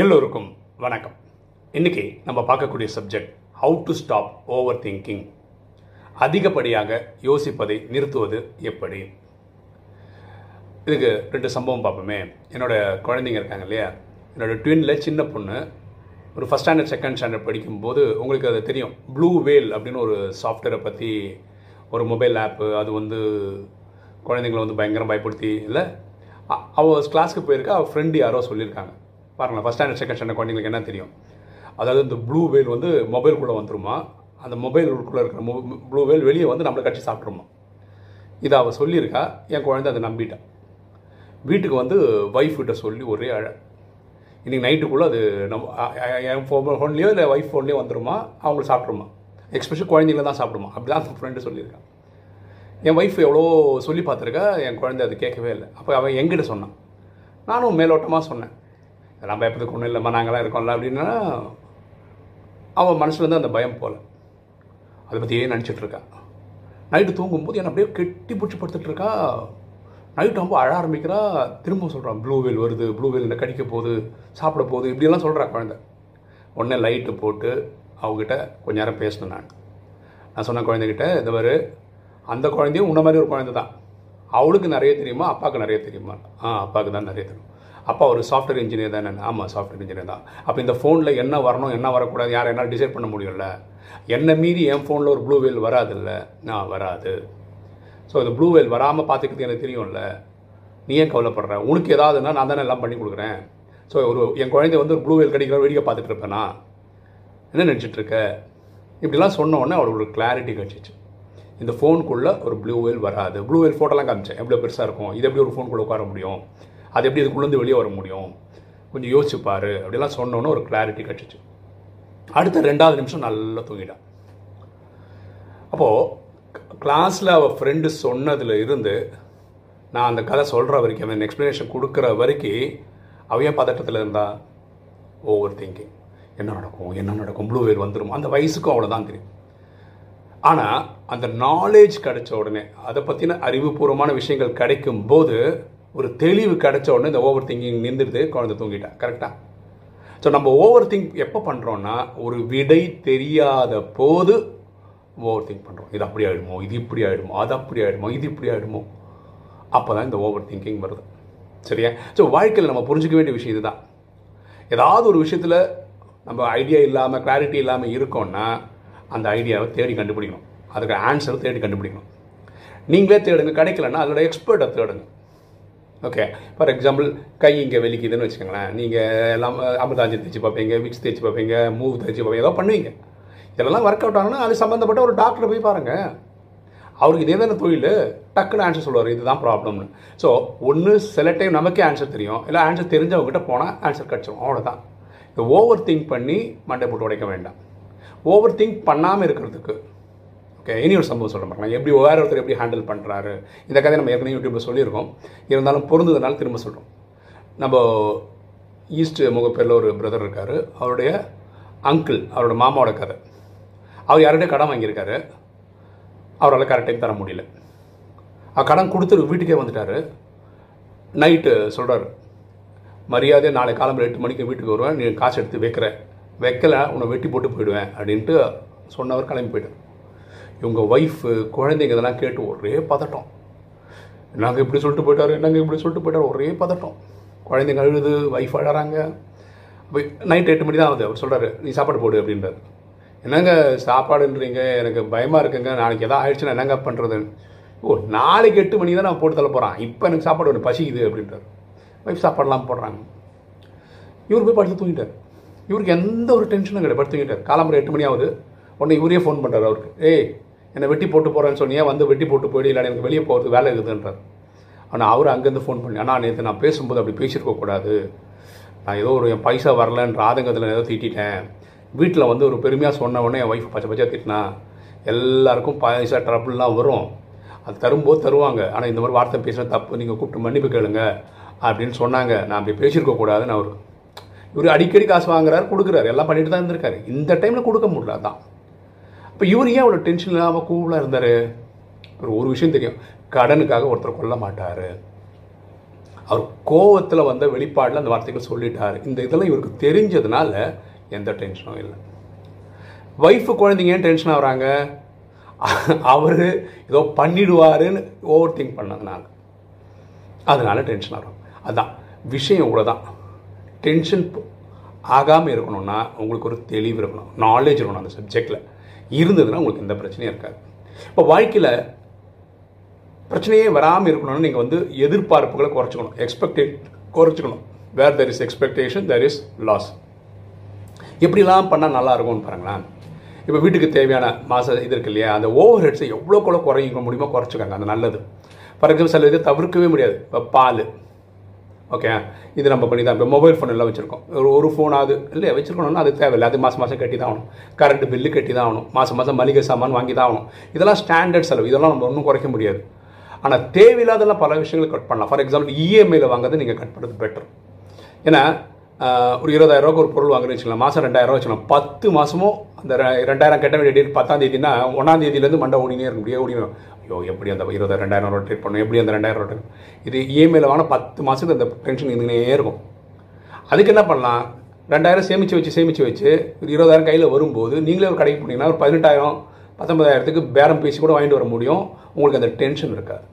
எல்லோருக்கும் வணக்கம். இன்றைக்கி நம்ம பார்க்கக்கூடிய subject how to stop overthinking அதிகப்படியாக யோசிப்பதை நிறுத்துவது எப்படி? இதுக்கு ரெண்டு சம்பவம் பார்ப்போமே. என்னோடய குழந்தைங்க இருக்காங்க இல்லையா? என்னோடய ட்வினில் சின்ன பொண்ணு. ஒரு ஃபஸ்ட் ஸ்டாண்டர்ட் செகண்ட் ஸ்டாண்டர்ட் படிக்கும்போது உங்களுக்கு அது தெரியும். ப்ளூ வேல் அப்படின்னு ஒரு சாஃப்ட்வேரை பற்றி ஒரு மொபைல் ஆப்பு அது வந்து குழந்தைங்களை வந்து பயங்கரம் பயப்படுத்தி இல்லை? அவள் அவ கிளாஸ்க்கு போயிருக்கா அவள் ஃப்ரெண்டு யாரோ சொல்லியிருக்காங்க. பாருங்களேன் ஃபஸ்ட் ஸ்டாண்டர்ட் செகண்ட் ஸ்டாண்டர்ட் குழந்தைங்களுக்கு என்ன தெரியும்? அதாவது இந்த ப்ளூ வேல் வந்து மொபைலுக்குள்ளே வந்துருமா? அந்த மொபைலுக்குள்ளே இருக்கிற ப்ளூ வேல் வெளியே வந்து நம்மளை கட்சி சாப்பிட்ருமா இதை அவள் சொல்லியிருக்கா என் குழந்தை அதை நம்பிட்டா. வீட்டுக்கு வந்து ஒய்ஃப் கிட்ட சொல்லி ஒரே அழ. இன்றைக்கி நைட்டுக்குள்ளே அது நம்ம என் ஃபோன் ஃபோன்லேயோ இல்லை ஒய்ஃப் ஃபோன்லேயோ வந்துருமா? அவங்களை சாப்பிட்ருமா எக்ஸ்பெஷலி குழந்தைங்கள தான் சாப்பிடுமா? அப்படி தான் அந்த ஃப்ரெண்டு சொல்லியிருக்கான் என் ஒய்ஃப் எவ்வளோ சொல்லி பார்த்துருக்கா என் குழந்தை அது கேட்கவே இல்லை. அப்போ அவன் எங்கிட்ட சொன்னான். நானும் மேலோட்டமாக சொன்னேன். இதெல்லாம் பயப்பதுக்கு ஒன்றும் இல்லைம்மா நாங்களாம் இருக்கோம்ல அப்படின்னா அவன் மனசில் இருந்து அந்த பயம் போல. அதை பற்றியே நினச்சிட்ருக்கான் நைட்டு தூங்கும்போது என்னை அப்படியே கெட்டி பிடிச்சி படுத்துட்ருக்கா நைட்டு ரொம்ப அழ ஆரம்பிக்கிறா திரும்ப சொல்கிறான் ப்ளூ வேல் வருது ப்ளூ வேல் என்ன கடிக்க போகுது சாப்பிட போகுது இப்படியெல்லாம் சொல்கிறா குழந்தை. உடனே லைட்டு போட்டு அவகிட்ட கொஞ்ச நேரம் பேசினேன் நான். நான் சொன்ன குழந்தைகிட்ட இந்த அந்த குழந்தையும் உன்ன மாதிரி ஒரு குழந்தை தான் அவளுக்கு நிறைய தெரியுமா அப்பாவுக்கு நிறைய தெரியுமா? ஆ அப்பாவுக்கு தான் நிறைய தெரியும். அப்பா ஒரு சாஃப்ட்வேர் இன்ஜினியர் தானே. ஆமாம் சாஃப்ட்வேர் இன்ஜினியர் தான். அப்போ இந்த ஃபோனில் என்ன வரணும் என்ன வரக்கூடாது யார் என்ன டிசைட் பண்ண முடியல என்னை மீறி என் ஃபோனில் ஒரு ப்ளூ வேல் வராதுல்ல? நான் வராது. ஸோ இந்த ப்ளூ வேல் வராமல் பார்த்துக்கிறது எனக்கு தெரியும்ல? நீ ஏன் கவலைப்படுற? உனக்கு ஏதாவதுன்னா நான் தானே எல்லாம் பண்ணி கொடுக்குறேன். ஸோ ஒரு என் குழந்தை வந்து ஒரு ப்ளூ வேல் கிடைக்கிற வேடிக்கை பார்த்துட்டு இருப்பேனா? என்ன நினச்சிட்ருக்க இப்படிலாம் சொன்ன உடனே அவளுக்கு ஒரு கிளாரிட்டி கிடச்சிச்சு. இந்த ஃபோனுக்குள்ளே ஒரு ப்ளூ வேல் வராது. ப்ளூ வேல் ஃபோட்டோலாம் காமிச்சேன். எவ்வளோ பெருசாக இருக்கும்? இது எப்படி ஒரு ஃபோனுக்குள்ளே உட்கார முடியும்? அது எப்படி இதுக்குள்ளேருந்து வெளியே வர முடியும்? கொஞ்சம் யோசிச்சுப்பார். அப்படிலாம் சொன்னோன்னே ஒரு கிளாரிட்டி கிடச்சிச்சு. அடுத்த ரெண்டாவது நிமிஷம் நல்லா தூங்கிட்டான் அப்போது கிளாஸில் அவள் ஃப்ரெண்டு சொன்னதில் இருந்து நான் அந்த கதை சொல்கிற வரைக்கும் அவன் எக்ஸ்ப்ளனேஷன் கொடுக்குற வரைக்கும் அவ ஏன் பதட்டத்தில் இருந்தா? ஓவர் திங்கிங் என்ன நடக்கும்? என்ன நடக்கும்? ப்ளூ வேர் வந்துடும் அந்த வயசுக்கும் அவ்வளோதான் தெரியும். ஆனால் அந்த நாலேஜ் கிடைச்ச உடனே அதை பற்றின அறிவுபூர்வமான விஷயங்கள் கிடைக்கும் போது ஒரு தெளிவு கிடைச்ச உடனே இந்த ஓவர் திங்கிங் நின்றுடுது குழந்தை தூங்கிட்டா. கரெக்டாக ஸோ நம்ம ஓவர் திங்க் எப்போ பண்ணுறோன்னா ஒரு விடை தெரியாத போது ஓவர் திங்க் பண்ணுறோம் இது அப்படி ஆகிடுமோ இது இப்படி ஆகிடுமோ அது அப்படி ஆகிடுமோ இது இப்படி ஆகிடுமோ அப்போ தான் இந்த ஓவர் திங்கிங் வருது. சரியா? ஸோ வாழ்க்கையில் நம்ம புரிஞ்சுக்க வேண்டிய விஷயம் இதுதான். ஏதாவது ஒரு விஷயத்தில் நம்ம ஐடியா இல்லாமல் கிளாரிட்டி இல்லாமல் இருக்கோம்னா அந்த ஐடியாவை தேடி கண்டுபிடிக்கணும். அதுக்கு ஆன்சரை தேடி கண்டுபிடிக்கணும். நீங்களே தேடுங்க. கிடைக்கலன்னா அதோட எக்ஸ்பர்ட்டை தேடுங்க. ஓகே ஃபார் எக்ஸாம்பிள் கை இங்கே வலிக்குதுன்னு வச்சுக்கோங்களேன். நீங்கள் எல்லாம் அமிர்தாஞ்சல் தேய்ச்சி பார்ப்பீங்க விக்ஸ் தேய்ச்சி பார்ப்பீங்க மூவ் தேய்ச்சி பார்ப்பீங்க ஏதோ பண்ணுவீங்க. இதெல்லாம் ஒர்க் அவுட் ஆகணும்னா அது சம்மந்தப்பட்ட ஒரு டாக்டரை போய் பாருங்கள் அவருக்கு இதே தானே தொழில்? டக்குன்னு ஆன்சர் சொல்லுவார். இதுதான் ப்ராப்ளம்னு ஸோ ஒன்று சில டைம் நமக்கே ஆன்சர் தெரியும். இல்லை ஆன்சர் தெரிஞ்சவங்ககிட்ட போனால் ஆன்சர் கிடச்சிரும். அவ்வளோதான் இந்த ஓவர் திங்க் பண்ணி மண்டை போட்டு உடைக்க வேண்டாம். ஓவர் திங்க் பண்ணாமல் இருக்கிறதுக்கு ஓகே இனி ஒரு சம்பவம் சொல்ல மாட்டாங்க எப்படி வேறு ஒருத்தர் எப்படி ஹேண்டில் பண்ணுறாரு இந்த கதையை நம்ம ஏற்கனவே யூடியூப்பில் சொல்லியிருக்கோம். இருந்தாலும் பொருந்ததுனால திரும்ப சொல்கிறோம் நம்ம ஈஸ்ட் முகப்பேரில் ஒரு பிரதர் இருக்கார். அவருடைய அங்கிள் அவரோட மாமாவோட கதை. அவர் யாருடைய கடன் வாங்கியிருக்காரு. அவரால் கரெக்ட் டைம் தர முடியல. அவர் கடன் கொடுத்துரு வீட்டுக்கே வந்துட்டார். நைட்டு சொல்கிறாரு மரியாதை நாளை காலம்பரம் எட்டு மணிக்கு வீட்டுக்கு வருவேன். நீ காசு எடுத்து வைக்கிற. வைக்கல உன்னை வெட்டி போட்டு போயிடுவேன். அப்படின்ட்டு சொன்னவர் கிளம்பி போயிட்டார். இவங்க ஒய்ஃபு குழந்தைங்க இதெல்லாம் கேட்டு ஒரே பதட்டம். நாங்கள் இப்படி சொல்லிட்டு போயிட்டாரு? என்னங்க இப்படி சொல்லிட்டு போயிட்டாரு? ஒரே பதட்டம். குழந்தைங்க அழுது ஒய்ஃப் அழகிறாங்க நைட் எட்டு மணி தான் ஆகுது. அவர் சொல்கிறாரு நீ சாப்பாடு போடு அப்படின்றாரு. என்னங்க சாப்பாடுன்றீங்க? எனக்கு பயமாக இருக்குங்க. நாளைக்கு எதாவது ஆயிடுச்சுன்னா என்னங்க பண்ணுறதுன்னு ஓ நாளைக்கு எட்டு மணி தான் நான் போட்டு தள்ள போகிறான் இப்போ எனக்கு சாப்பாடு ஒன்று பசிக்குது அப்படின்றாரு. ஒய்ஃப் சாப்பாடெல்லாம் போடுறாங்க. இவர் போய் படுத்து தூங்கிட்டார். இவருக்கு எந்த ஒரு டென்ஷனும் கிடையாது. படுத்து தூங்கிட்டார். காலம்பரம் எட்டு மணி ஆகுது. உடனே இவரே ஃபோன் பண்ணுறாரு அவருக்கு. ஏய் என்னை வெட்டி போட்டு போகிறேன்னு சொன்னியே வந்து வெட்டி போட்டு போயிடு இல்லை எனக்கு வெளியே போகிறது வேலை இருக்குதுன்றார். ஆனால் அவர் அங்கேருந்து ஃபோன் பண்ணி ஆனால் நேற்று நான் பேசும்போது அப்படி பேசியிருக்கக்கூடாது நான் ஏதோ ஒரு என் பைசா வரலன்ற ஆதங்கத்தில் ஏதோ திட்டிட்டேன். வீட்டில் வந்து ஒரு பெருமையாக சொன்ன உடனே என் ஒய்ஃப் பச்சை பச்சையாக திட்டினா எல்லாருக்கும் பைசா ட்ரபிள்லாம் வரும். அது தரும்போது தருவாங்க. ஆனால் இந்த மாதிரி வார்த்தை பேசுகிற தப்பு. நீங்கள் கூப்பிட்டு மன்னிப்பு கேளுங்க. அப்படின்னு சொன்னாங்க. நான் அப்படி பேசியிருக்கக்கூடாதுன்னு அவர். இவர் அடிக்கடி காசு வாங்குறாரு கொடுக்குறாரு. எல்லாம் பண்ணிட்டு தான் இருந்திருக்காரு. இந்த டைமில் கொடுக்க முடியல அதான். இப்போ இவர் ஏன் அவ்வளோ டென்ஷன் இல்லாமல் கூலாக இருந்தார்? ஒரு ஒரு விஷயம் தெரியும். கடனுக்காக ஒருத்தர் கொல்ல மாட்டார். அவர் கோவத்தில் வந்த வெளிப்பாடில் அந்த வார்த்தைகள் சொல்லிட்டார். இந்த இதெல்லாம் இவருக்கு தெரிஞ்சதுனால எந்த டென்ஷனும் இல்லை. ஒய்ஃபு குழந்தைங்க ஏன் டென்ஷன் ஆகிறாங்க? அவர் ஏதோ பண்ணிடுவாருன்னு ஓவர் திங்க் பண்ணதுனால. அதனால டென்ஷன் ஆகும். அதுதான் விஷயம் கூட தான் டென்ஷன் ஆகாமல் இருக்கணும்னா உங்களுக்கு ஒரு தெளிவு இருக்கணும். நாலேஜ் இருக்கணும் அந்த சப்ஜெக்டில் இருந்ததுன்னா உங்களுக்கு எந்த பிரச்சனையும் இருக்காது. இப்போ வாழ்க்கையில் பிரச்சனையே வராமல் இருக்கணும்னு நீங்கள் வந்து எதிர்பார்ப்புகளை குறைச்சிக்கணும். எக்ஸ்பெக்டே குறைச்சிக்கணும். Where there is expectation there is loss எப்படிலாம் பண்ணால் நல்லா இருக்கும்னு பாருங்களேன். இப்போ வீட்டுக்கு தேவையான மாச இது இருக்கு இல்லையா? அந்த ஓவர் ஹெட்ஸை எவ்வளோக்குள்ள குறைக்க முடியுமோ குறைச்சிக்கோங்க. அது நல்லது. ஃபார் எக்ஸாம்பிள் சில இது தவிர்க்கவே முடியாது. இப்போ பால். ஓகே இது நம்ம பண்ணி தான் இப்போ மொபைல் ஃபோன் எல்லாம் வச்சுருக்கோம். ஒரு ஒரு ஃபோனாவது இல்லை வச்சுருக்கணும்னா அது தேவையில்லை. அது மாதம் மாதம் கட்டி தான் ஆகணும். கரண்ட் பில்லு கட்டி தான் ஆகணும். மாதம் மாதம் மளிகை சாமான் வாங்கி தான் ஆகணும். இதெல்லாம் ஸ்டாண்டர்ட் செலவு. இதெல்லாம் நம்ம ஒன்றும் குறைக்க முடியாது. ஆனால் தேவையில்லாதெல்லாம் பல விஷயங்கள் கட் பண்ணலாம். ஃபார் எக்ஸாம்பிள் இஎம்ஐயில் வாங்குறது நீங்கள் கட் பண்ணுறது பெட்டர் ஏன்னா ஒரு இருபதாயிரரூவாக்கு ஒரு பொருள் வாங்குறேன்னு வச்சுக்கலாம் மாதம் ரெண்டாயிரம் ரூபா வச்சுக்கலாம் பத்து மாதமும் அந்த ரெண்டாயிரம் கட்ட வேண்டிய டேட் பத்தாம் தேதினா ஒன்றாம் தேதியிலேருந்து மண்டை ஓடினே இருக்க முடியாது. ஓடினோம் ஐயோ எப்படி அந்த இருபது ரெண்டாயிரம் ரொட்டேட் பண்ணணும்? எப்படி அந்த ரெண்டாயிரம் ரொட்டேட் இது இஎம்ஐயில் வாங்கினா பத்து மாதத்துக்கு அந்த டென்ஷன் இருந்துகிட்டே இருக்கும். அதுக்கு என்ன பண்ணலாம்? ரெண்டாயிரம் சேமித்து வச்சு சேமித்து வச்சு ஒரு இருபதாயிரம் கையில் வரும்போது நீங்களே ஒரு கடைக்கு போனீங்கன்னா ஒரு பதினெட்டாயிரம் பத்தொன்பதாயிரத்துக்கு பேரம் பேசி கூட வாங்கிட்டு வர முடியும். உங்களுக்கு அந்த டென்ஷன் இருக்காது.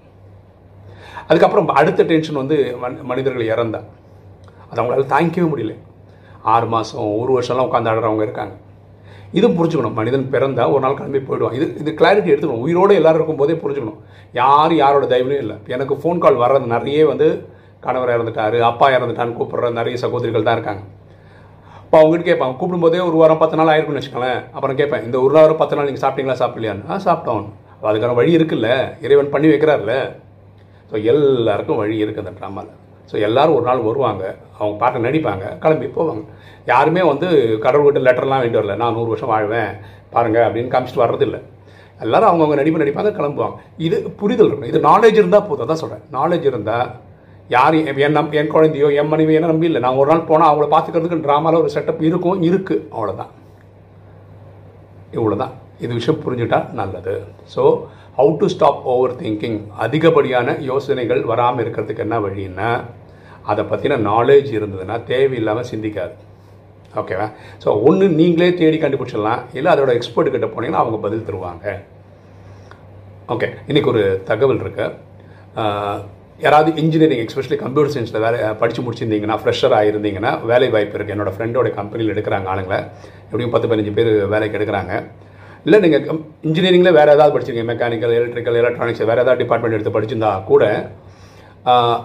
அதுக்கப்புறம் அடுத்த டென்ஷன் வந்து மனிதர்கள் இறந்தா. அது அவங்களால தாங்கிக்கவே முடியல. ஆறு மாதம் ஒரு வருஷம்லாம் உட்காந்து ஆடுறவங்க இருக்காங்க. இதுவும் புரிஞ்சுக்கணும். மனிதன் பிறந்தா ஒரு நாள் கிளம்பி போயிடுவான். இது இது கிளாரிட்டி எடுத்துக்கணும். உயிரோடு எல்லாரும் இருக்கும்போதே புரிஞ்சுக்கணும். யார் யாரோட தயவுலையும் இல்லை. எனக்கு ஃபோன் கால் வர்றது நிறைய வந்து கணவர் இறந்துட்டாரு அப்பா இறந்துட்டான்னு கூப்பிட்ற நிறைய சகோதரிகள் தான் இருக்காங்க. இப்போ அவங்ககிட்ட கேட்பாங்க. கூப்பிடும்போதே ஒரு வாரம் பத்து நாள் ஆயிருக்குன்னு வச்சுக்கோங்களேன். அப்புறம் கேட்பேன் இந்த ஒரு வாரம் பத்து நாள் நீங்கள் சாப்பிட்டீங்களா சாப்பிட்லையான்னு? ஆ சாப்பிட்டோம். அதுக்கான வழி இருக்குல்ல. இறைவன் பண்ணி வைக்கிறார்ல. ஸோ எல்லாருக்கும் வழி இருக்குது அந்த ட்ராமாவில் ஸோ எல்லோரும் ஒரு நாள் வருவாங்க. அவங்க பாட்டை நடிப்பாங்க. கிளம்பி போவாங்க. யாருமே வந்து கடவுள்கிட்ட லெட்டர்லாம் வேண்டி வரல. நான் நூறு வருஷம் வாழ்வேன். பாருங்கள் அப்படின்னு காமிச்சிட்டு வர்றதில்ல. எல்லாரும் அவங்கவுங்க நடிப்பு நடிப்பாங்க கிளம்புவாங்க. இது புரிதல் இருக்கணும். இது நாலேஜ் இருந்தால் போதும். தான் சொல்கிறேன் நாலேஜ் இருந்தால் யார் என் நம் என் குழந்தையோ என் மனைவி என்ன நம்பி இல்லை. நான் ஒரு நாள் போனால் அவங்கள பார்த்துக்கிறதுக்கு ட்ராமாவில் ஒரு செட்டப் இருக்கும் இருக்குது அவ்வளோதான் இவ்வளோ தான் இது விஷயம் புரிஞ்சுட்டா நல்லது. So how to stop overthinking அதிகப்படியான யோசனைகள் வராமல் இருக்கிறதுக்கு என்ன வழின்னா அதை பற்றின நாலேஜ் இருந்ததுன்னா தேவையில்லாமல் சிந்திக்காது. ஓகேவா ஸோ ஒன்று நீங்களே தேடி கண்டுபிடிச்சிடலாம். இல்லை அதோட எக்ஸ்பர்ட் கிட்ட போனீங்கன்னா அவங்க பதில் தருவாங்க. ஓகே இன்றைக்கி ஒரு தகவல் இருக்கு. யாராவது இன்ஜினியரிங் எஸ்பெஷலி கம்ப்யூட்டர் சயின்ஸில் வேலை படித்து முடிச்சிருந்தீங்கன்னா ஃப்ரெஷர் ஆகிருந்தீங்கன்னா வேலை வாய்ப்பு இருக்குது என்னோடய ஃப்ரெண்டோட கம்பெனியில் எடுக்கிறாங்க ஆளுங்களை. எப்படியும் பத்து பதினஞ்சு பேர் வேலைக்கு எடுக்கிறாங்க இல்லை நீங்கள் இன்ஜினியரிங்கில் வேறு ஏதாவது படிச்சிருக்கீங்க மெக்கானிக்கல் எலக்ட்ரிக்கல் எலக்ட்ரானிக்ஸ் வேறு ஏதாவது டிபார்ட்மெண்ட் எடுத்து படிச்சிருந்தா கூட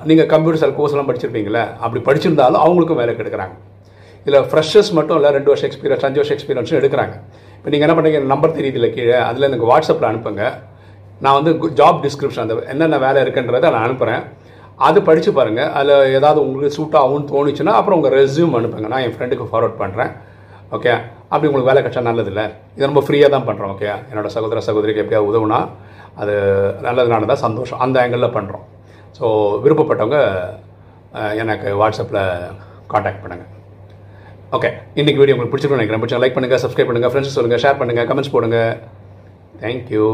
நீங்கள் கம்ப்யூட்டர் சல் கோர்ஸ்லாம் படிச்சிருப்பீங்களே அப்படி படிச்சிருந்தாலும் அவங்களுக்கும் வேலை எடுக்கிறாங்க இதில் ஃப்ரெஷர்ஸ் மட்டும் இல்லை ரெண்டு வருஷம் எக்ஸ்பீரியன்ஸ் அஞ்சு வருஷம் எக்ஸ்பீரியன்ஸும் எடுக்கிறாங்க. இப்போ நீங்கள் என்ன பண்ணுறீங்க நம்பர் தெரியுதுல்ல கீழே அதில் எனக்கு வாட்ஸ்அப்பில் அனுப்புங்க. நான் வந்து ஜாப் டிஸ்கிரிப்ஷன் அந்த என்னென்ன வேலை இருக்குன்றதை நான் அனுப்புகிறேன் அது படித்து பாருங்கள் அதில் ஏதாவது உங்களுக்கு சூட் ஆகும்னு தோணுச்சுன்னா அப்புறம் உங்கள் ரெஸ்யூம் அனுப்புங்க. நான் என் ஃப்ரெண்டுக்கு ஃபார்வர்ட் பண்ணுறேன் ஓகே அப்படி உங்களுக்கு வேலை கிடைச்சா நல்லதில்லை. இதை நம்ம ஃப்ரீயாக தான் பண்ணுறோம் ஓகே என்னோட சகோதர சகோதரிக்கு எப்படியாவது உதவுனா அது நல்லதுனால தான் சந்தோஷம். அந்த ஆங்கிளில் பண்ணுறோம் ஸோ விருப்பப்பட்டவங்க எனக்கு வாட்ஸ்அப்பில் காண்டாக்ட் பண்ணுங்கள் ஓகே இன்றைக்கி வீடியோ உங்களுக்கு பிடிச்சிருக்கணும் நினைக்கிறேன். பிடிச்சா லைக் பண்ணுங்கள் சப்ஸ்கிரைப் பண்ணுங்கள் ஃப்ரெண்ட்ஸ் சொல்லுங்கள் ஷேர் பண்ணுங்கள் கமெண்ட்ஸ் போடுங்கள் தேங்க்யூ